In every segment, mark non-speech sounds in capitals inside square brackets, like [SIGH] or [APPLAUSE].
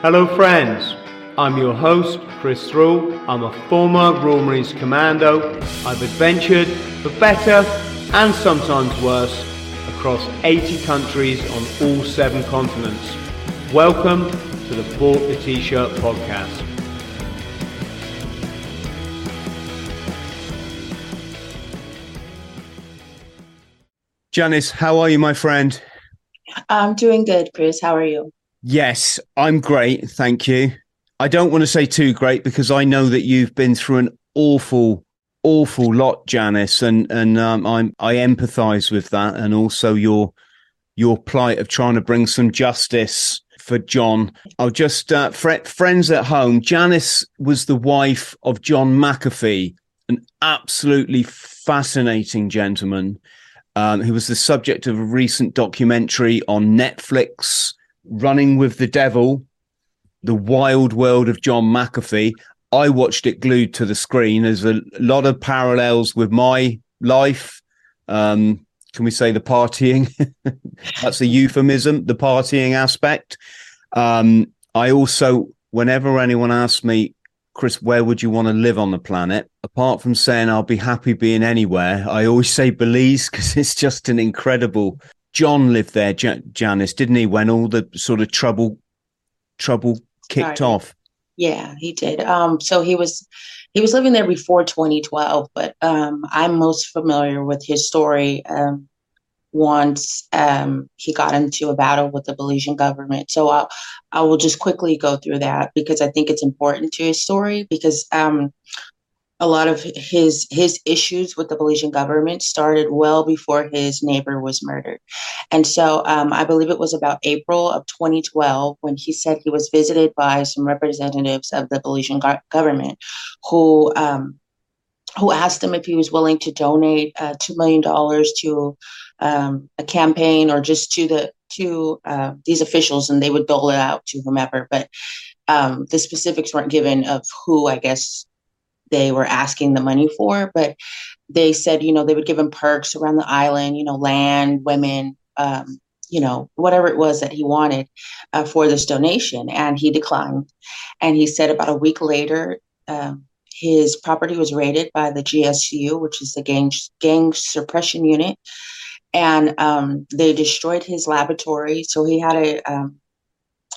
Hello, friends. I'm your host, Chris Thrall. I'm a former Royal Marines Commando. I've adventured for better and sometimes worse across 80 countries on all seven continents. Welcome to the Bought the T-Shirt podcast. Janice, how are you, my friend? I'm doing good, Chris. How are you? Yes, I'm great. Thank you. I don't want to say too great because I know that you've been through an awful, awful lot, Janice, and and um, I'm I empathise with that, and also your your plight of trying to bring some justice for John. I'll just uh, friends at home. Janice was the wife of John McAfee, an absolutely fascinating gentleman um, who was the subject of a recent documentary on Netflix, Running with the Devil, The Wild World of John McAfee. I watched it glued to the screen. There's a lot of parallels with my life. Um, can we say the partying? [LAUGHS] That's a euphemism, the partying aspect. Um, I also, whenever anyone asks me, Chris, where would you want to live on the planet? Apart from saying I'll be happy being anywhere, I always say Belize because [LAUGHS] it's just an incredible. John lived there, J- Janice, didn't he? When all the sort of trouble, trouble kicked off. Yeah, he did. Um, so he was he was living there before 2012, but um, I'm most familiar with his story um, once um, he got into a battle with the Belizean government. So I'll, I will just quickly go through that because I think it's important to his story because um, a lot of his his issues with the Belizean government started well before his neighbor was murdered. And so um, I believe it was about April of 2012 when he said he was visited by some representatives of the Belizean go- government who um, who asked him if he was willing to donate uh, $2 million to um, a campaign or just to the to uh, these officials and they would dole it out to whomever but um, the specifics weren't given of who i guess they were asking the money for but they said you know they would give him perks around the island you know land women um, you know whatever it was that he wanted uh, for this donation and he declined and he said about a week later um, his property was raided by the GSU, which is the gang gang suppression unit, and um, they destroyed his laboratory. So he had a um,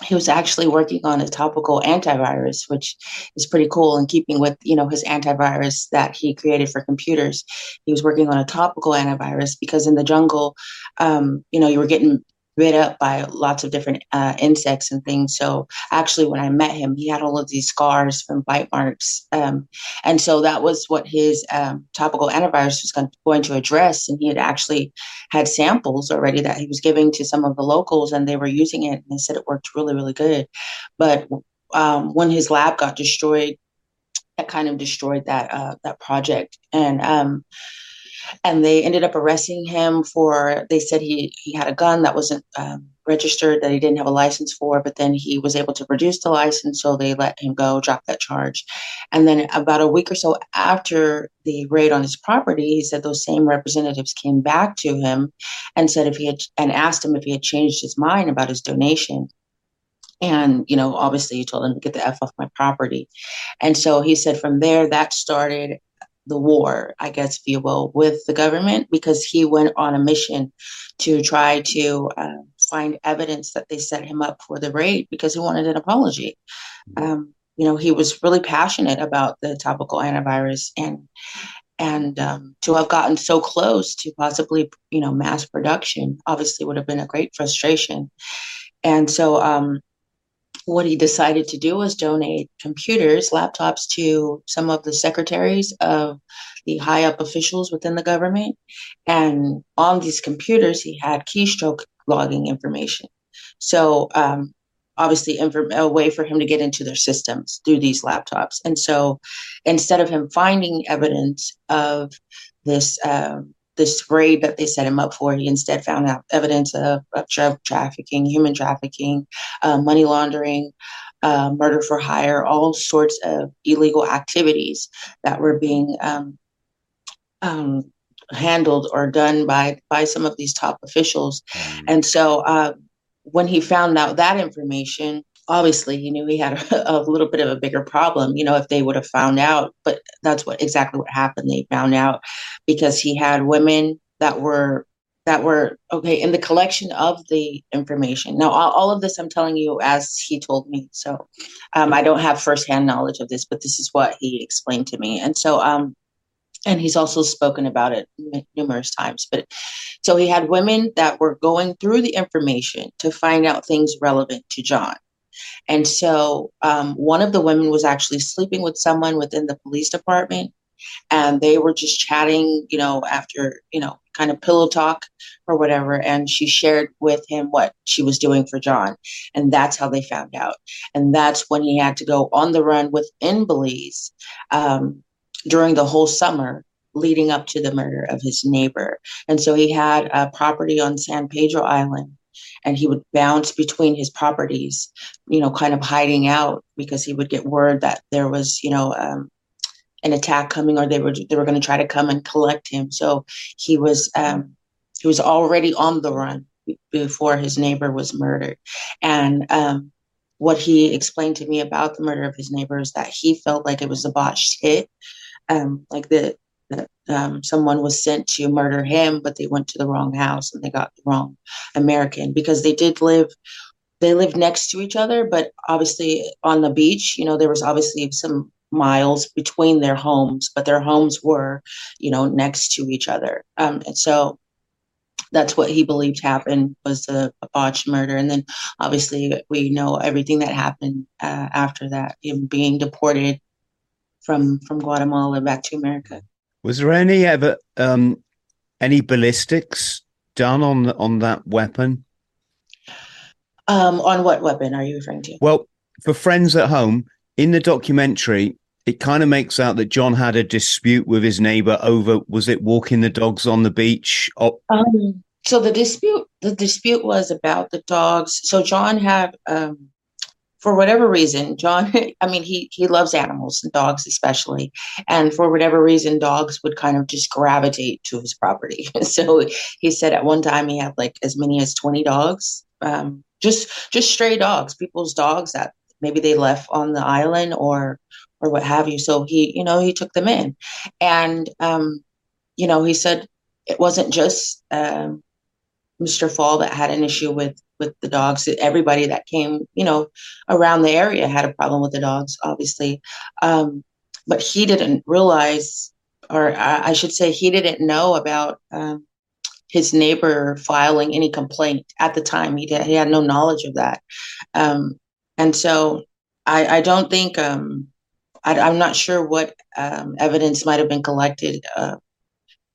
he was actually working on a topical antivirus, which is pretty cool in keeping with you know his antivirus that he created for computers. He was working on a topical antivirus because in the jungle, um, you know, you were getting bit up by lots of different uh, insects and things. So actually, when I met him, he had all of these scars from bite marks, um, and so that was what his um, topical antivirus was going to address. And he had actually had samples already that he was giving to some of the locals, and they were using it, and they said it worked really, really good. But um, when his lab got destroyed, that kind of destroyed that uh, that project, and um, and they ended up arresting him for they said he he had a gun that wasn't um, registered that he didn't have a license for but then he was able to produce the license so they let him go drop that charge. And then about a week or so after the raid on his property he said those same representatives came back to him and said if he had and asked him if he had changed his mind about his donation. And you know obviously he told him to get the f off my property. And so he said from there that started the war, I guess, if you will, with the government because he went on a mission to try to uh, find evidence that they set him up for the raid because he wanted an apology. Um, you know, he was really passionate about the topical antivirus and and um, to have gotten so close to possibly, you know, mass production obviously would have been a great frustration. And so um, what he decided to do was donate computers, laptops to some of the secretaries of the high up officials within the government. And on these computers, he had keystroke logging information. So, um, obviously, a way for him to get into their systems through these laptops. And so, instead of him finding evidence of this um, this raid that they set him up for. He instead found out evidence of, of drug trafficking, human trafficking, uh, money laundering, uh, murder for hire, all sorts of illegal activities that were being um, um, handled or done by by some of these top officials. Mm. And so uh, when he found out that information, obviously he knew he had a, [LAUGHS] a, little bit of a bigger problem you know if they would have found out but that's what exactly what happened. They found out because he had women that were that were okay in the collection of the information. Now all, all of this i'm telling you as he told me so um, i don't have firsthand knowledge of this but this is what he explained to me. And so um and he's also spoken about it numerous times but so he had women that were going through the information to find out things relevant to john and so um, one of the women was actually sleeping with someone within the police department. And they were just chatting, you know, after, you know, kind of pillow talk or whatever. And she shared with him what she was doing for John. And that's how they found out. And that's when he had to go on the run within Belize um, during the whole summer leading up to the murder of his neighbor. And so he had a property on San Pedro Island and he would bounce between his properties, you know, kind of hiding out because he would get word that there was, you know, um, an attack coming or they were they were going to try to come and collect him. So he was um, he was already on the run before his neighbor was murdered, and um, what he explained to me about the murder of his neighbor is that he felt like it was a botched hit, um, like the that um, someone was sent to murder him, but they went to the wrong house and they got the wrong American because they did live. They lived next to each other, but obviously on the beach, you know, there was obviously some miles between their homes, but their homes were, you know, next to each other. Um, and so that's what he believed happened was a botched murder. And then obviously we know everything that happened uh, after that, him being deported from from Guatemala back to America. Was there any ever um, any ballistics done on on that weapon? Um, on what weapon are you referring to? Well, for friends at home, in the documentary, it kind of makes out that John had a dispute with his neighbor over was it walking the dogs on the beach? Um, so the dispute the dispute was about the dogs. So John had um, for whatever reason, John, [LAUGHS] I mean, he, he loves animals and dogs especially. And for whatever reason, dogs would kind of just gravitate to his property. [LAUGHS] so he said at one time he had like as many as 20 dogs, um, just, just stray dogs, people's dogs that maybe they left on the island or, or what have you. So he, you know, he took them in and, um, you know, he said it wasn't just, um, Mr. Faull that had an issue with with the dogs. Everybody that came, you know, around the area had a problem with the dogs, obviously. Um, but he didn't realize, or I should say, he didn't know about um, his neighbor filing any complaint at the time. He, did, he had no knowledge of that. Um, and so I, I don't think, um, I, am not sure what um, evidence might have been collected uh,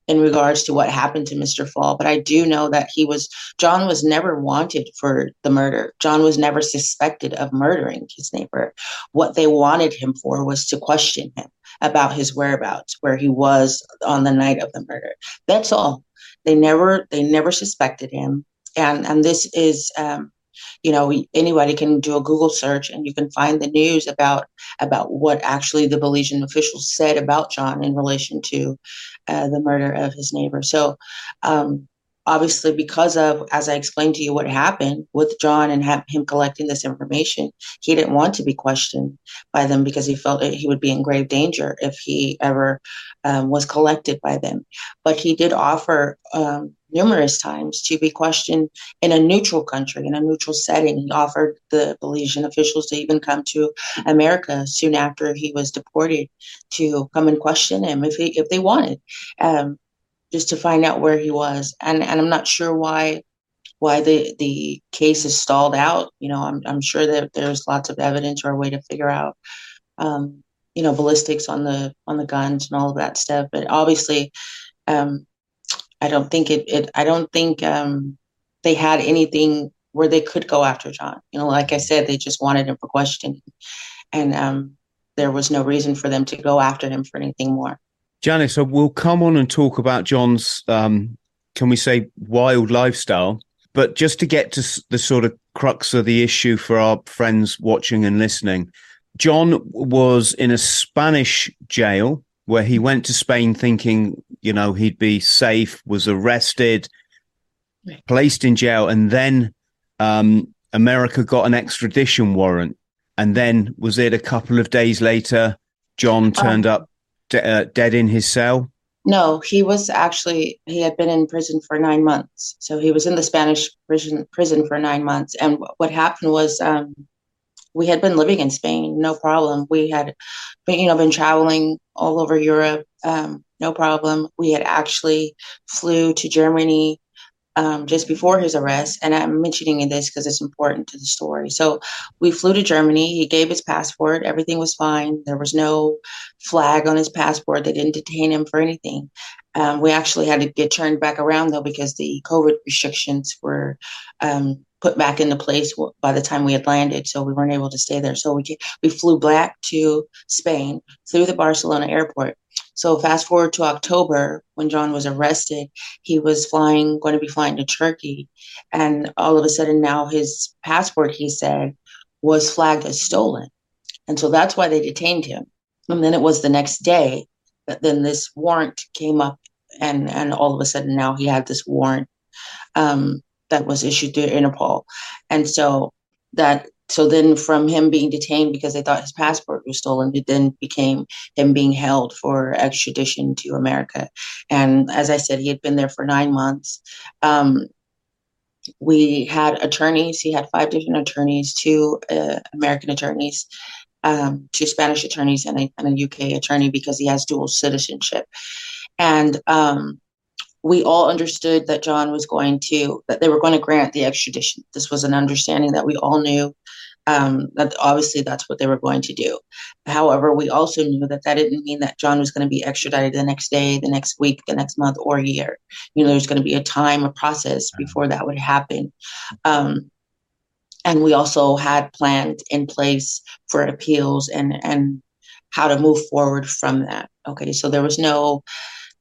in regards to what happened to Mr. Faull, but I do know that he was John was never wanted for the murder. John was never suspected of murdering his neighbor. What they wanted him for was to question him about his whereabouts, where he was on the night of the murder. That's all. They never they never suspected him, and and this is um, you know anybody can do a google search and you can find the news about about what actually the belizean officials said about john in relation to uh, the murder of his neighbor. So um, obviously because of as i explained to you what happened with john and him collecting this information he didn't want to be questioned by them because he felt that he would be in grave danger if he ever um, was collected by them. But he did offer um, numerous times to be questioned in a neutral country, in a neutral setting. He offered the Belizean officials to even come to America soon after he was deported to come and question him if he, if they wanted, um, just to find out where he was. And and I'm not sure why why the the case is stalled out. You know, I'm I'm sure that there's lots of evidence or a way to figure out. Um, you know ballistics on the on the guns and all of that stuff but obviously um, I don't think it, it I don't think um, they had anything where they could go after John. You know, like I said, they just wanted him for questioning, and um, there was no reason for them to go after him for anything more. Janice, so we'll come on and talk about John's, um, can we say, wild lifestyle. But just to get to the sort of crux of the issue for our friends watching and listening, John was in a Spanish jail where he went to Spain thinking, you know, he'd be safe, was arrested, placed in jail, and then um, America got an extradition warrant, and then was it a couple of days later? John turned um, up de- uh, dead in his cell. No, he was actually he had been in prison for nine months. So he was in the Spanish prison prison for nine months. And what happened was um, we had been living in Spain, no problem. We had, been, you know, been traveling all over Europe, um, no problem. We had actually flew to Germany um, just before his arrest. And I'm mentioning this because it's important to the story. So we flew to Germany. He gave his passport. Everything was fine. There was no flag on his passport. They didn't detain him for anything. Um, we actually had to get turned back around though because the COVID restrictions were um, put back into place by the time we had landed, so we weren't able to stay there. So we we flew back to Spain through the Barcelona airport. So fast forward to October when John was arrested, he was flying, going to be flying to Turkey, and all of a sudden now his passport, he said, was flagged as stolen, and so that's why they detained him. And then it was the next day that then this warrant came up, and and all of a sudden now he had this warrant um, that was issued to Interpol, and so that so then from him being detained because they thought his passport was stolen it then became him being held for extradition to america. And as i said he had been there for nine months. Um, we had attorneys he had five different attorneys two uh, american attorneys um, two spanish attorneys and a, and a, uk attorney because he has dual citizenship. And um, we all understood that John was going to, that they were going to grant the extradition. This was an understanding that we all knew. Um, that obviously that's what they were going to do. However, we also knew that that didn't mean that John was going to be extradited the next day, the next week, the next month, or year. You know, there's going to be a time, a process before that would happen. Um, and we also had planned in place for appeals and and how to move forward from that. Okay, so there was no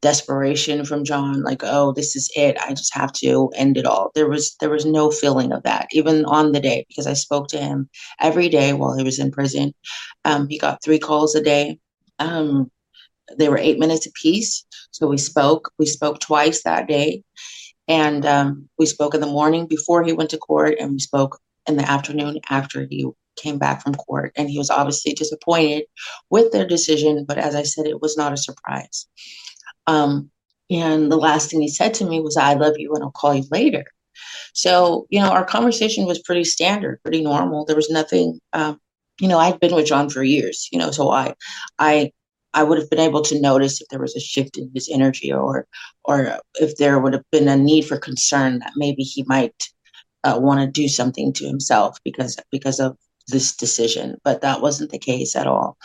desperation from John, like, oh, this is it. I just have to end it all. There was there was no feeling of that, even on the day, because I spoke to him every day while he was in prison. Um, he got three calls a day. Um, they were eight minutes apiece. So we spoke. We spoke twice that day. And um, we spoke in the morning before he went to court, and we spoke in the afternoon after he came back from court. And he was obviously disappointed with their decision, but as I said, it was not a surprise. Um, and the last thing he said to me was, I love you and I'll call you later. So, you know, our conversation was pretty standard, pretty normal. There was nothing, um, you know, I'd been with John for years, you know, so I, I, I would have been able to notice if there was a shift in his energy or, or if there would have been a need for concern that maybe he might uh, want to do something to himself because, because of this decision, but that wasn't the case at all.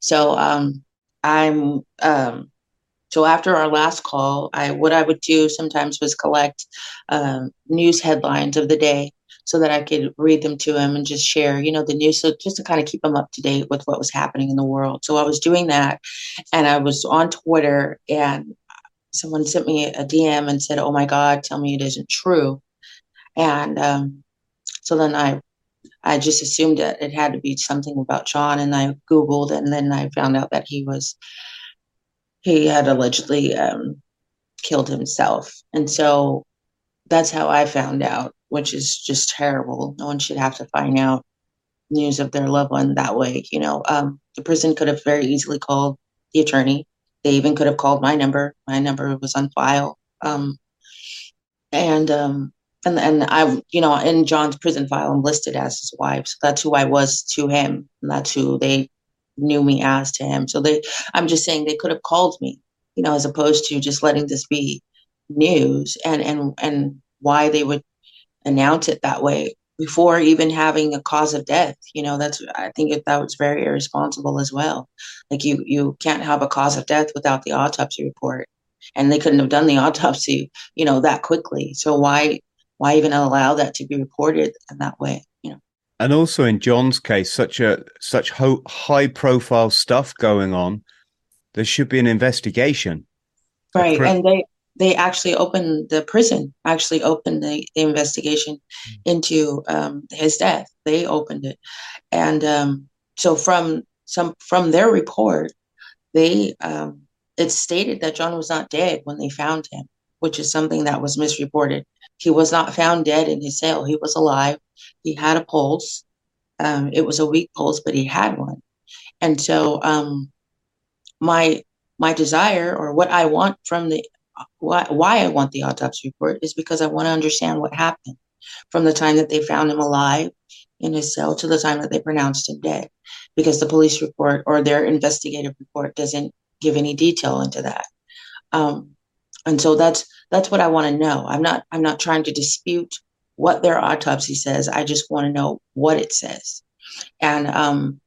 So, um, I'm, um, so after our last call, I what I would do sometimes was collect um, news headlines of the day so that I could read them to him and just share, you know, the news. So just to kind of keep him up to date with what was happening in the world. So I was doing that, and I was on Twitter, and someone sent me a DM and said, "Oh my God, tell me it isn't true," and um, so then I. I just assumed that it had to be something about John, and I Googled, and then I found out that he was he had allegedly um, killed himself. And so that's how I found out, which is just terrible. No one should have to find out news of their loved one that way. You know, um, the prison could have very easily called the attorney. They even could have called my number. My number was on file. Um, and um, and and I, you know, in John's prison file, I'm listed as his wife. So that's who I was to him. And that's who they knew me as to him. So they, I'm just saying they could have called me, you know, as opposed to just letting this be news and and and why they would announce it that way before even having a cause of death. You know, that's I think that was very irresponsible as well. Like you you can't have a cause of death without the autopsy report, and they couldn't have done the [LAUGHS] autopsy, you know, that quickly. So why why even allow that to be reported in that way? And also in John's case, such a such ho- high profile stuff going on, there should be an investigation. Right, and they they actually opened the prison actually opened the, the investigation mm-hmm. into um, his death. They opened it, and um, so from some from their report, they um, it stated that John was not dead when they found him. Which is something that was misreported. He was not found dead in his cell. He was alive. He had a pulse. Um, it was a weak pulse, but he had one. And so, um, my my desire or what I want from the why, why I want the autopsy report is because I want to understand what happened from the time that they found him alive in his cell to the time that they pronounced him dead, because the police report or their investigative report doesn't give any detail into that. Um, and so that's that's what I want to know. I'm not I'm not trying to dispute what their autopsy says. I just want to know what it says. And um,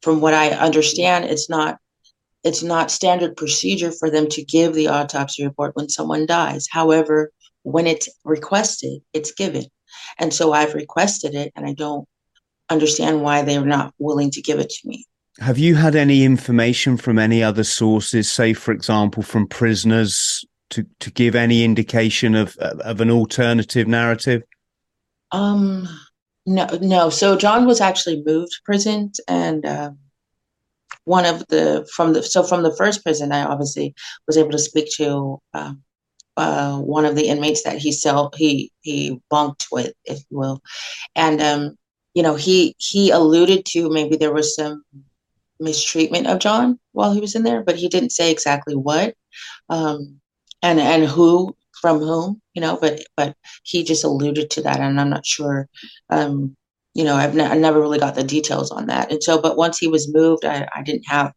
from what I understand, it's not it's not standard procedure for them to give the autopsy report when someone dies. However, when it's requested, it's given. And so I've requested it and I don't understand why they're not willing to give it to me. Have you had any information from any other sources, say, for example, from prisoners, to, to give any indication of of an alternative narrative? Um, no, no. So John was actually moved to prisons, and uh, one of the from the so from the first prison, I obviously was able to speak to uh, uh, one of the inmates that he cell he he bunked with, if you will, and um, you know he he alluded to maybe there was some mistreatment of John while he was in there, but he didn't say exactly what um, and and who from whom, you know. But but he just alluded to that, and I'm not sure. Um, you know, I've never really got the details on that, and so. But once he was moved, I, I didn't have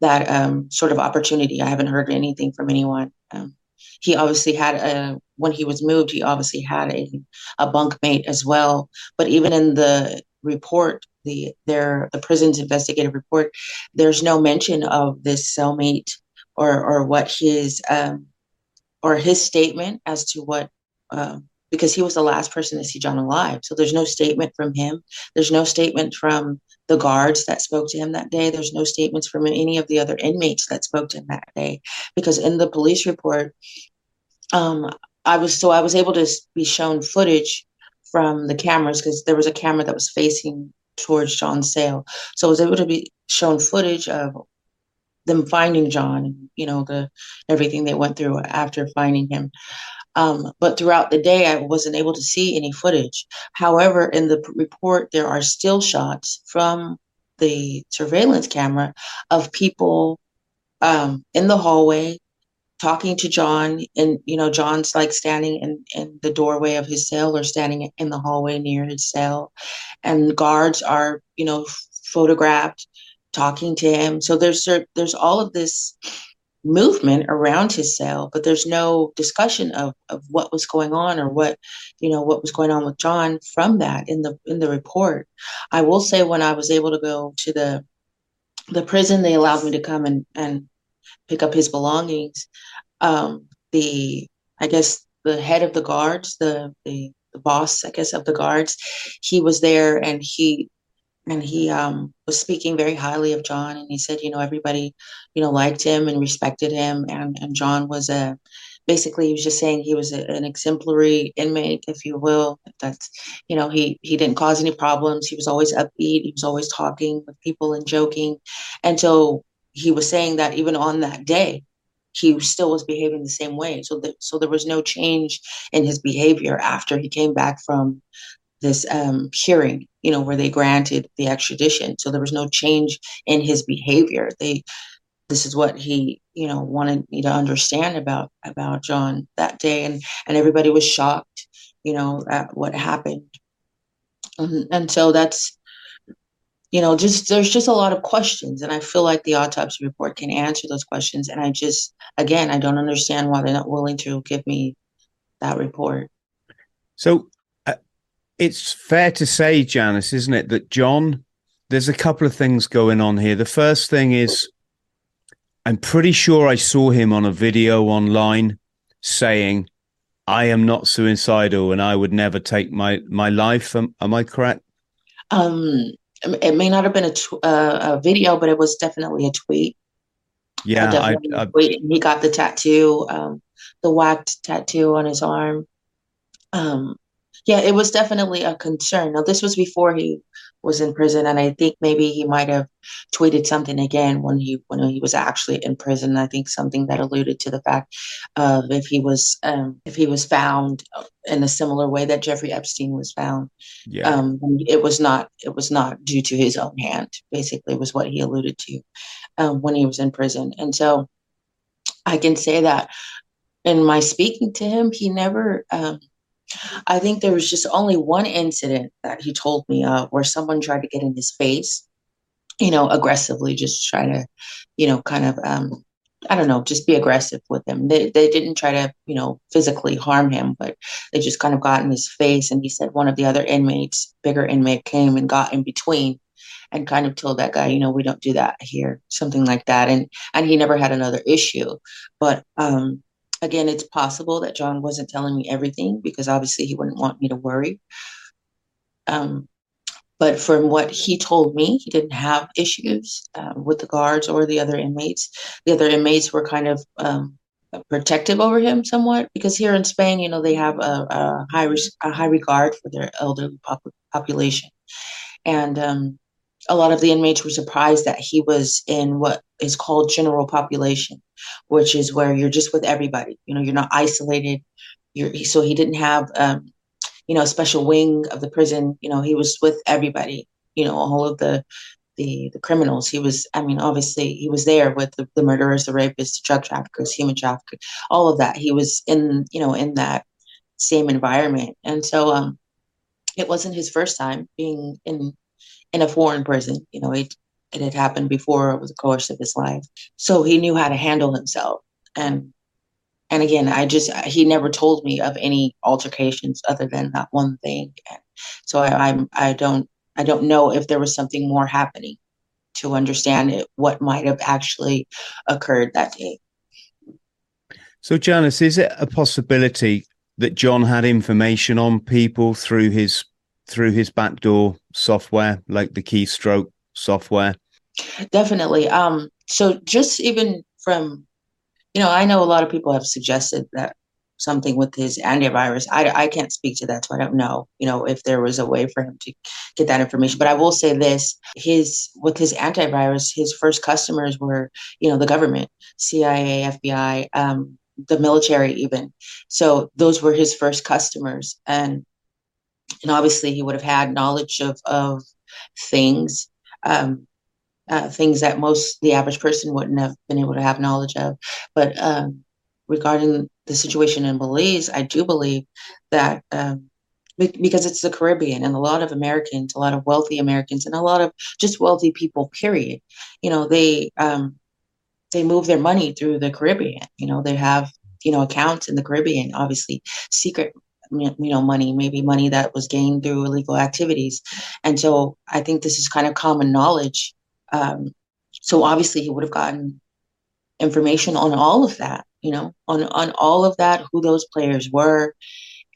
that um, sort of opportunity. I haven't heard anything from anyone. Um, he obviously had a when he was moved. He obviously had a a bunkmate as well. But even in the report, the their the prison's investigative report, there's no mention of this cellmate or or what his um, or his statement as to what um, because he was the last person to see John alive. So there's no statement from him. There's no statement from the guards that spoke to him that day. There's no statements from any of the other inmates that spoke to him that day. Because in the police report, um, I was so I was able to be shown footage from the cameras because there was a camera that was facing towards John's cell. So I was able to be shown footage of them finding John, you know, the everything they went through after finding him. Um, but throughout the day, I wasn't able to see any footage. However, in the report, there are still shots from the surveillance camera of people um, in the hallway talking to John. And, you know, John's like standing in, in the doorway of his cell or standing in the hallway near his cell. And guards are, you know, photographed talking to him. So there's there's all of this movement around his cell, but there's no discussion of, of what was going on or what, you know, what was going on with John from that in the in the report. I will say when I was able to go to the the prison, they allowed me to come and, and pick up his belongings. Um, the I guess the head of the guards, the, the the boss, I guess, of the guards, he was there and he and he um, was speaking very highly of John. And he said, you know, everybody, you know, liked him and respected him. And, and John was a, basically, he was just saying he was a, an exemplary inmate, if you will. That's, you know, he, he didn't cause any problems. He was always upbeat. He was always talking with people and joking. And so he was saying that even on that day, he still was behaving the same way. So, that, so there was no change in his behavior after he came back from this um, hearing, you know, where they granted the extradition. So there was no change in his behavior. They, this is what he, you know, wanted me to understand about about John that day, and and everybody was shocked, you know, at what happened. And, and so that's, you know, just there's just a lot of questions, and I feel like the autopsy report can answer those questions. And I just, again, I don't understand why they're not willing to give me that report. So it's fair to say, Janice, isn't it, that John, there's a couple of things going on here. The first thing is, I'm pretty sure I saw him on a video online saying, I am not suicidal and I would never take my, my life. Am, am I correct? Um, it may not have been a, tw- uh, a video, but it was definitely a tweet. Yeah, I, I, tweet. he got the tattoo, um, the whacked tattoo on his arm. Um, Yeah, it was definitely a concern. Now, this was before he was in prison, and I think maybe he might have tweeted something again when he when he was actually in prison. I think something that alluded to the fact of if he was um, if he was found in a similar way that Jeffrey Epstein was found, yeah. um, it was not it was not due to his own hand. Basically, was what he alluded to um, when he was in prison, and so I can say that in my speaking to him, he never um, I think there was just only one incident that he told me of where someone tried to get in his face, you know, aggressively, just try to, you know, kind of, um, I don't know, just be aggressive with him. They, they didn't try to, you know, physically harm him, but they just kind of got in his face. And he said one of the other inmates, bigger inmate, came and got in between and kind of told that guy, you know, we don't do that here, something like that. And and he never had another issue. But um, Again, it's possible that John wasn't telling me everything because obviously he wouldn't want me to worry. Um, but from what he told me, he didn't have issues um, with the guards or the other inmates. The other inmates were kind of um, protective over him somewhat because here in Spain, you know, they have a, a high a high regard for their elderly pop- population, and um, a lot of the inmates were surprised that he was in what is called general population, which is where you're just with everybody. You know, you're not isolated. You're, so he didn't have, um, you know, a special wing of the prison. You know, he was with everybody. You know, all of the the the criminals. He was, I mean, obviously he was there with the, the murderers, the rapists, the drug traffickers, human traffickers, all of that. He was in, you know, in that same environment, and so um, it wasn't his first time being in in a foreign prison. You know, it, it had happened before over the course of his life. So he knew how to handle himself. And and again, I just he never told me of any altercations other than that one thing. And so I, I'm I don't I don't know if there was something more happening to understand it, what might have actually occurred that day. So, Janice, is it a possibility that John had information on people through his through his backdoor software, like the keystroke software? Definitely. Um, so just even from, you know, I know a lot of people have suggested that something with his antivirus. I, I can't speak to that, so I don't know, you know, if there was a way for him to get that information. But I will say this: his with his antivirus, his first customers were, you know, the government, CIA, FBI, um, the military, even. So those were his first customers, and and obviously he would have had knowledge of of things um, uh, things that most the average person wouldn't have been able to have knowledge of. But um, regarding the situation in belize i do believe that um, because it's the caribbean and a lot of americans a lot of wealthy americans and a lot of just wealthy people period you know they um, they move their money through the caribbean. You know they have you know accounts in the caribbean obviously secret you know money maybe money that was gained through illegal activities. And so i think this is kind of common knowledge. Um, so obviously he would have gotten information on all of that you know on on all of that who those players were.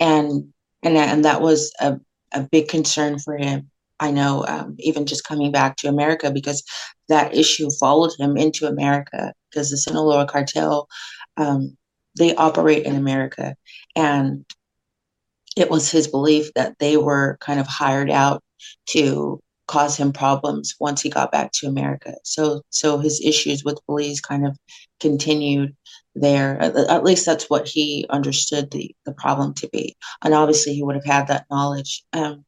And and and that was a, a big concern for him i know um, even just coming back to america because that issue followed him into america because the sinaloa cartel um, they operate in america. And it was his belief that they were kind of hired out to cause him problems once he got back to America. So so his issues with police kind of continued there. At, least that's what he understood the, the problem to be. And obviously he would have had that knowledge. Um,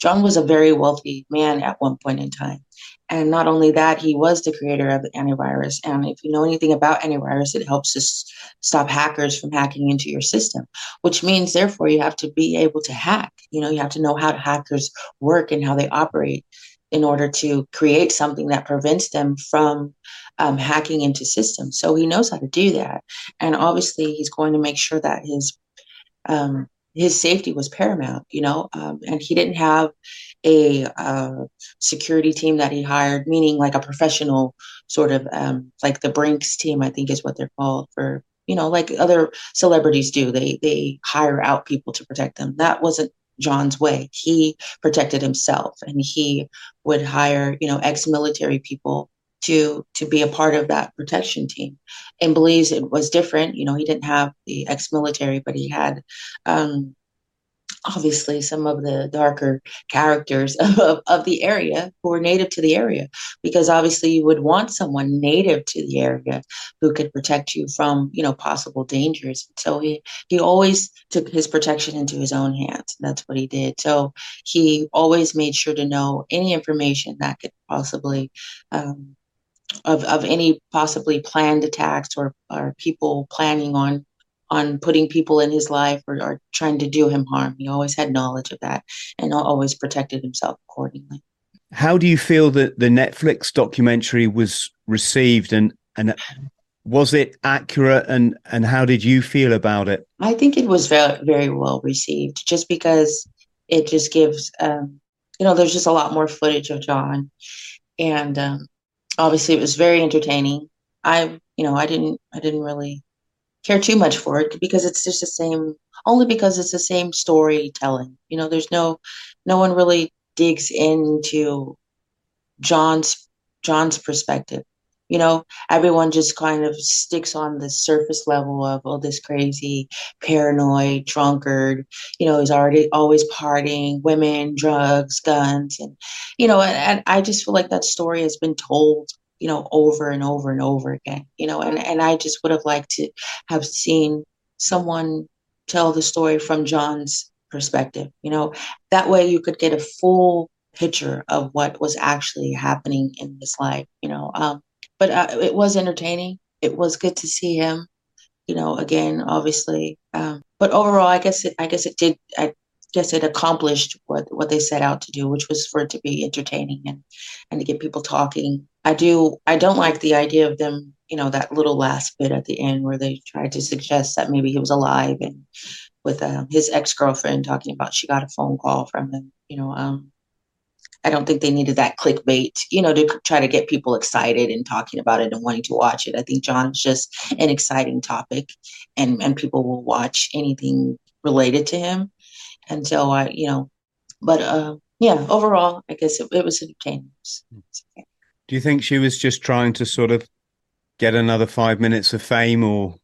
John was a very wealthy man at one point in time. And not only that, he was the creator of the antivirus. And if you know anything about antivirus, it helps us stop hackers from hacking into your system, which means, therefore, you have to be able to hack. You know, you have to know how hackers work and how they operate in order to create something that prevents them from um, hacking into systems. So he knows how to do that. And obviously, he's going to make sure that his um, his safety was paramount, you know, um, and he didn't have a uh, security team that he hired, meaning like a professional sort of um, like the Brinks team, I think is what they're called for, you know, like other celebrities do. They they hire out people to protect them. That wasn't John's way. He protected himself, and he would hire, you know, ex-military people to to be a part of that protection team. and Belize, it was different. You know, he didn't have the ex-military, but he had um, obviously some of the darker characters [LAUGHS] of, of the area who are native to the area because obviously you would want someone native to the area who could protect you from you know possible dangers. So he he always took his protection into his own hands. That's what he did. So he always made sure to know any information that could possibly um, of, of any possibly planned attacks or, or people planning on on putting people in his life or, or trying to do him harm. He always had knowledge of that and always protected himself accordingly. How do you feel that the Netflix documentary was received and and was it accurate and and how did you feel about it? I think it was very very well received just because it just gives um, you know there's just a lot more footage of John and um, obviously it was very entertaining. I you know I didn't I didn't really care too much for it because it's just the same only because it's the same storytelling. You know there's no no one really digs into john's john's perspective. You know everyone just kind of sticks on the surface level of oh this crazy paranoid drunkard you know he's already always partying women drugs guns and you know and, and i just feel like that story has been told you know, over and over and over again, you know, and, and I just would have liked to have seen someone tell the story from John's perspective, you know, that way you could get a full picture of what was actually happening in his life, you know. Um, but uh, it was entertaining. It was good to see him, you know, again, obviously. Um, but overall, I guess it, I guess it did. I guess it accomplished what what they set out to do, which was for it to be entertaining and and to get people talking I do I don't like the idea of them, you know, that little last bit at the end where they tried to suggest that maybe he was alive and with um, his ex girlfriend talking about she got a phone call from him. You know, um, I don't think they needed that clickbait, you know, to try to get people excited and talking about it and wanting to watch it. I think John is just an exciting topic, and and people will watch anything related to him. And so I, you know, but uh, yeah, overall, I guess it, it was entertaining. okay. Do you think she was just trying to sort of get another five minutes of fame or?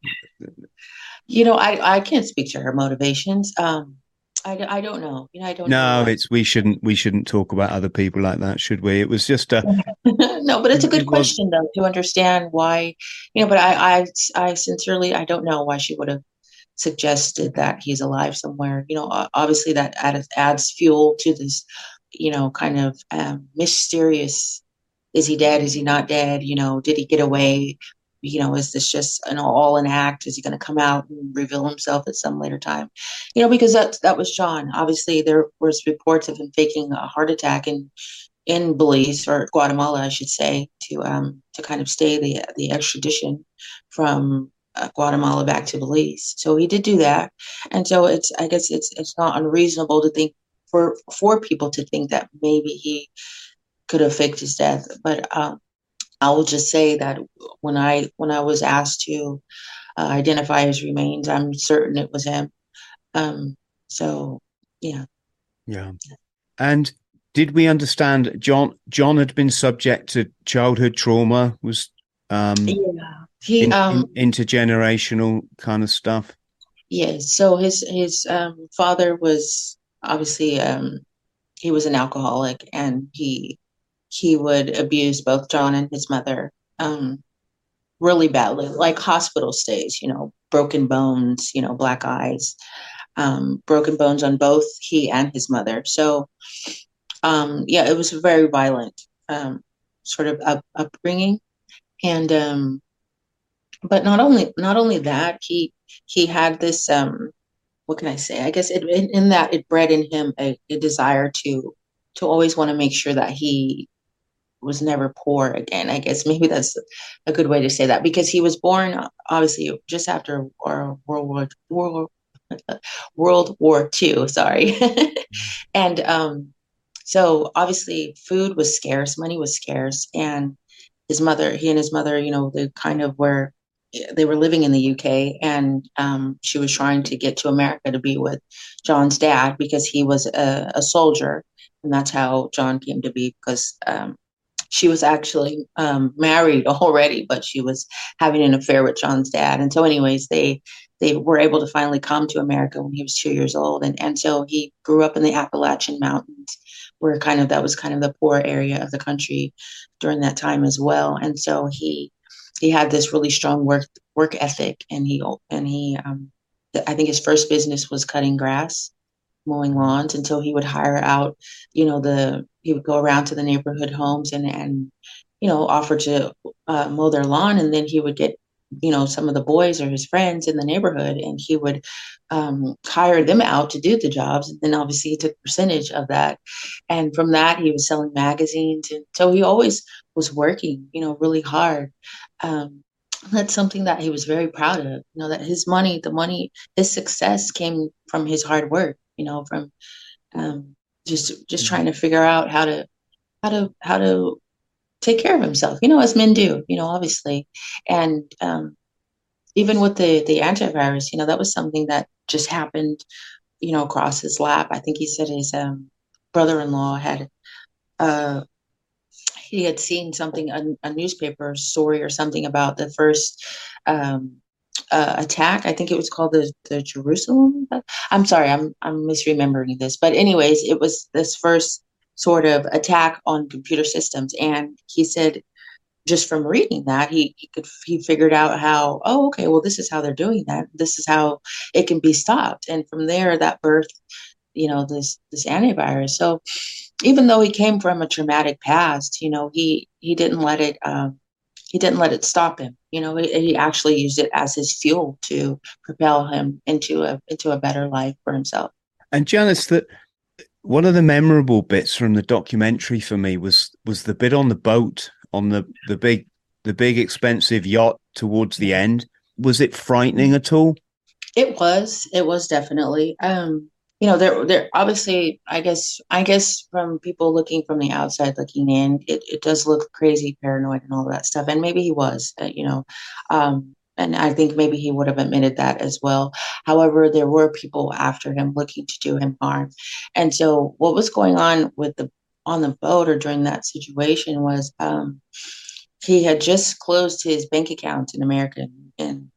You know, I, I can't speak to her motivations. Um, I, I don't know. You know, I don't. No, know. it's we shouldn't we shouldn't talk about other people like that, should we? It was just a. [LAUGHS] no, but it's a good it question was... though to understand why, you know. But I, I, I sincerely, I don't know why she would have suggested that he's alive somewhere. You know, obviously that adds, adds fuel to this, you know, kind of um, mysterious is he dead? Is he not dead? You know, did he get away? You know, is this just an all an act? Is he going to come out and reveal himself at some later time? You know, because that that was John. Obviously, there was reports of him faking a heart attack in in Belize or Guatemala, I should say, to um to kind of stay the the extradition from Guatemala back to Belize. So he did do that, and so it's I guess it's it's not unreasonable to think for for people to think that maybe he could have faked his death. But um, I will just say that when I when I was asked to uh, identify his remains, I'm certain it was him. Um, so yeah, yeah. And did we understand John? John had been subject to childhood trauma. Was um, yeah, he in, um, in, intergenerational kind of stuff. Yes. So his his um, father was obviously um, he was an alcoholic, and he he would abuse both John and his mother um, really badly, like hospital stays, you know, broken bones, you know, black eyes, um, broken bones on both he and his mother. So, um, yeah, it was a very violent um, sort of up, upbringing, and um, but not only not only that, he he had this. Um, what can I say? I guess it, in, in that it bred in him a, a desire to to always want to make sure that he was never poor again. I guess maybe that's a good way to say that because he was born obviously just after World War World [LAUGHS] World War II. Sorry, [LAUGHS] and um, so obviously food was scarce, money was scarce, and his mother, he and his mother, you know, they kind of were they were living in the UK, and um, she was trying to get to America to be with John's dad because he was a, a soldier, and that's how John came to be because um, she was actually um, married [LAUGHS] already, but she was having an affair with John's dad. And so, anyways, they they were able to finally come to America when he was two years old. And, and so he grew up in the Appalachian Mountains, where kind of that was kind of the poor area of the country during that time as well. And so he he had this really strong work work ethic, and he and he um, I think his first business was cutting grass, mowing lawns until he would hire out, you know, the he would go around to the neighborhood homes and and you know offer to uh, mow their lawn, and then he would get you know some of the boys or his friends in the neighborhood and he would um, hire them out to do the jobs and then obviously he took percentage of that. And from that he was selling magazines and so he always was working you know really hard um, that's something that he was very proud of you know that his money the money his success came from his hard work you know from um, just just mm-hmm. trying to figure out how to how to how to take care of himself, you know, as men do, you know, obviously. And um, even with the the antivirus, you know, that was something that just happened, you know, across his lap. I think he said his um, brother-in-law had uh, he had seen something a, a, newspaper story or something about the first um, uh, attack. I think it was called the the Jerusalem. I'm sorry, I'm I'm misremembering this, but anyways, it was this first sort of attack on computer systems. And he said, just from reading that, he, he could he figured out how, oh, okay, well, this is how they're doing that. This is how it can be stopped. And from there, that birthed, you know, this this antivirus. So even though he came from a traumatic past, you know, he he didn't let it um, he didn't let it stop him. You know, he, he actually used it as his fuel to propel him into a into a better life for himself. And Janice, that one of the memorable bits from the documentary for me was was the bit on the boat on the the big the big expensive yacht towards the end. Was it frightening at all? It was. It was definitely. Um, you know, there there obviously I guess I guess from people looking from the outside looking in, it, it does look crazy, paranoid and all that stuff. And maybe he was, uh, you know. Um, and I think maybe he would have admitted that as well. However, there were people after him looking to do him harm. And so what was going on with the on the boat or during that situation was um, he had just closed his bank account in America and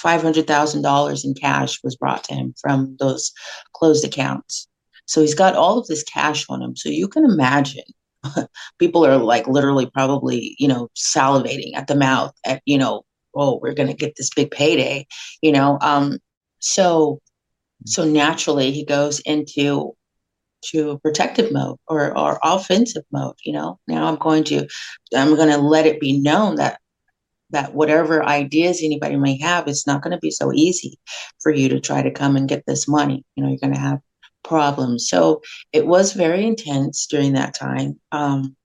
five hundred thousand dollars in cash was brought to him from those closed accounts. So he's got all of this cash on him. So you can imagine [LAUGHS] people are like literally probably, you know, salivating at the mouth at, you know, oh, we're going to get this big payday, you know. Um, so, so naturally, he goes into to protective mode or or offensive mode. You know, now I'm going to I'm going to let it be known that that whatever ideas anybody may have, it's not going to be so easy for you to try to come and get this money. You know, you're going to have problems. So it was very intense during that time. Um,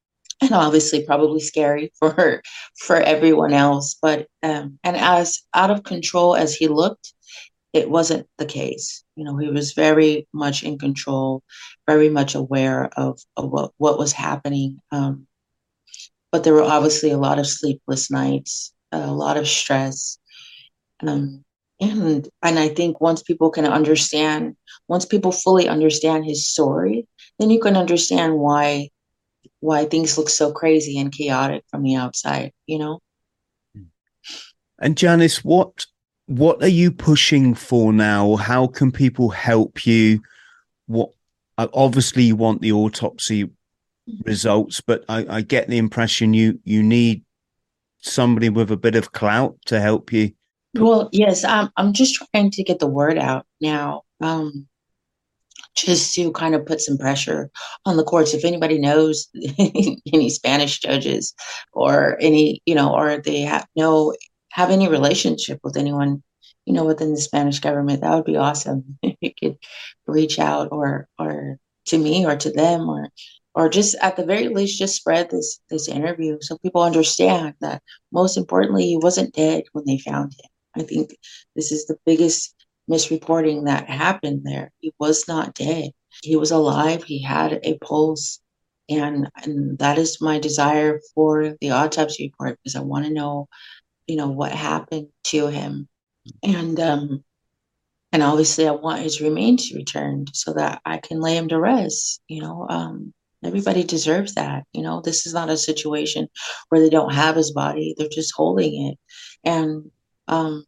and obviously probably scary [LAUGHS] for for everyone else but um, and as out of control as he looked it wasn't the case you know he was very much in control very much aware of, of what, what was happening um, but there were obviously a lot of sleepless nights a lot of stress um, and and i think once people can understand once people fully understand his story then you can understand why why things look so crazy and chaotic from the outside, you know? And Janice, what what are you pushing for now? How can people help you? What obviously you want the autopsy results, but I, I get the impression you you need somebody with a bit of clout to help you. Well, yes, I'm I'm just trying to get the word out now. Um, just to kind of put some pressure on the courts. If anybody knows [LAUGHS] any Spanish judges or any, you know, or they have no have any relationship with anyone, you know, within the Spanish government, that would be awesome. [LAUGHS] you could reach out or or to me or to them or or just at the very least just spread this this interview so people understand that most importantly he wasn't dead when they found him. I think this is the biggest misreporting that happened there. He was not dead. He was alive. He had a pulse. And, and that is my desire for the autopsy report because I want to know, you know, what happened to him. And um and obviously I want his remains returned so that I can lay him to rest. You know, um everybody deserves that. You know, this is not a situation where they don't have his body. They're just holding it. And um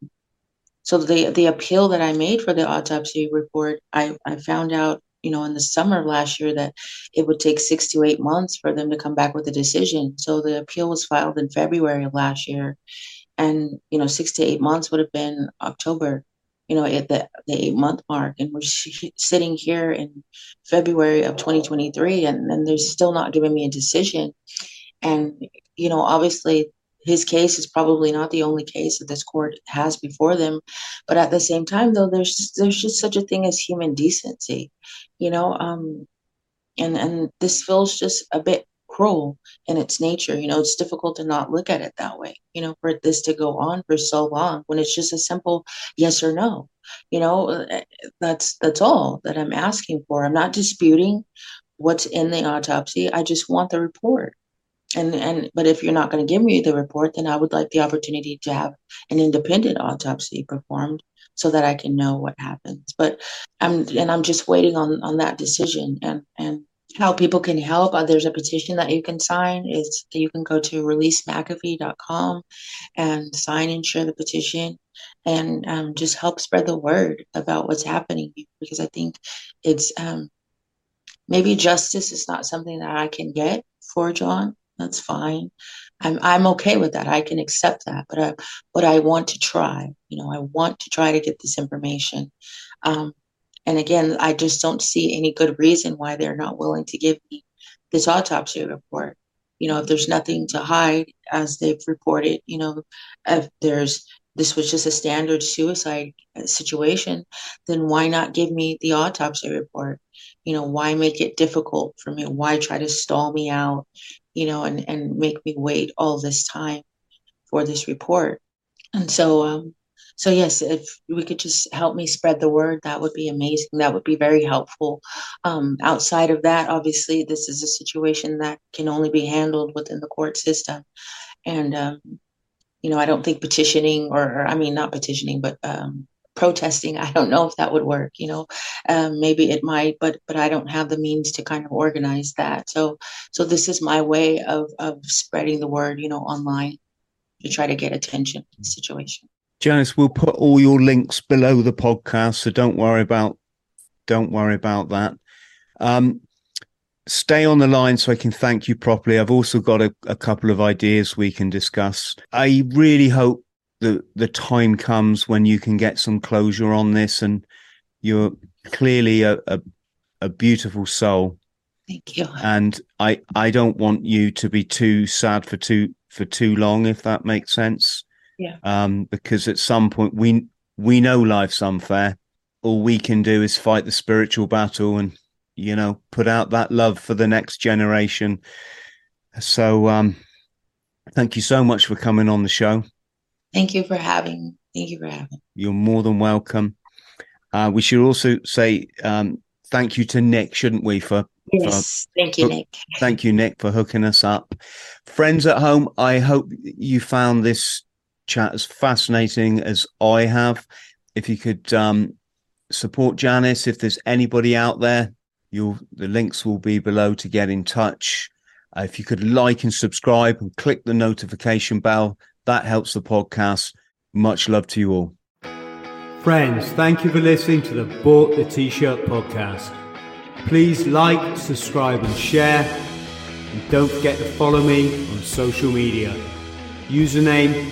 so the the appeal that I made for the autopsy report, I, I found out, you know, in the summer of last year that it would take six to eight months for them to come back with a decision. So the appeal was filed in February of last year. And, you know, six to eight months would have been October, you know, at the, the eight month mark. And we're sitting here in February of 2023 and, and they're still not giving me a decision. And, you know, obviously his case is probably not the only case that this court has before them but at the same time though there's there's just such a thing as human decency you know um and and this feels just a bit cruel in its nature you know it's difficult to not look at it that way you know for this to go on for so long when it's just a simple yes or no you know uh, that's that's all that i'm asking for. I'm not disputing what's in the autopsy. I just want the report. And and but if you're not going to give me the report then i would like the opportunity to have an independent autopsy performed so that i can know what happens. But i'm and i'm just waiting on on that decision. And and how people can help uh, there's a petition that you can sign is you can go to releasemcafee.com and sign and share the petition and um, just help spread the word about what's happening because i think it's um, maybe justice is not something that i can get for john that's fine. I'm I'm okay with that. I can accept that. But I but I want to try. You know, I want to try to get this information. Um, and again, I just don't see any good reason why they're not willing to give me this autopsy report. You know, if there's nothing to hide, as they've reported, you know, if there's this was just a standard suicide situation, then why not give me the autopsy report? You know, why make it difficult for me? Why try to stall me out? you know, and, and make me wait all this time for this report. And so, um, so yes, if we could just help me spread the word, that would be amazing. That would be very helpful. Um, outside of that, obviously, this is a situation that can only be handled within the court system, and um, you know, I don't think petitioning, or, or I mean, not petitioning, but um, protesting [LAUGHS] i don't know if that would work you know um, maybe it might but but i don't have the means to kind of organize that so so this is my way of of spreading the word you know online to try to get attention to the situation janice we'll put all your links below the podcast so don't worry about don't worry about that um, stay on the line so I can thank you properly. I've also got a, a, couple of ideas we can discuss. I really hope the the time comes when you can get some closure on this and you're clearly a, a, a beautiful soul thank you and i i don't want you to be too sad for too for too long if that makes sense yeah um because at some point we we know life's unfair all we can do is fight the spiritual battle and you know put out that love for the next generation so um thank you so much for coming on the show Thank you for having. Thank you for having. You're more than welcome. Uh, we should also say um, thank you to Nick, shouldn't we? For yes, for, thank you, Nick. Thank you, Nick, for hooking us up. Friends at home, I hope you found this chat as fascinating as I have. If you could um, support Janice, if there's anybody out there, you'll the links will be below to get in touch. Uh, if you could like and subscribe and click the notification bell, that helps the podcast. Much love to you all. Friends, thank you for listening to the Bought the T-Shirt podcast. Please like, subscribe and share. And don't forget to follow me on social media. Username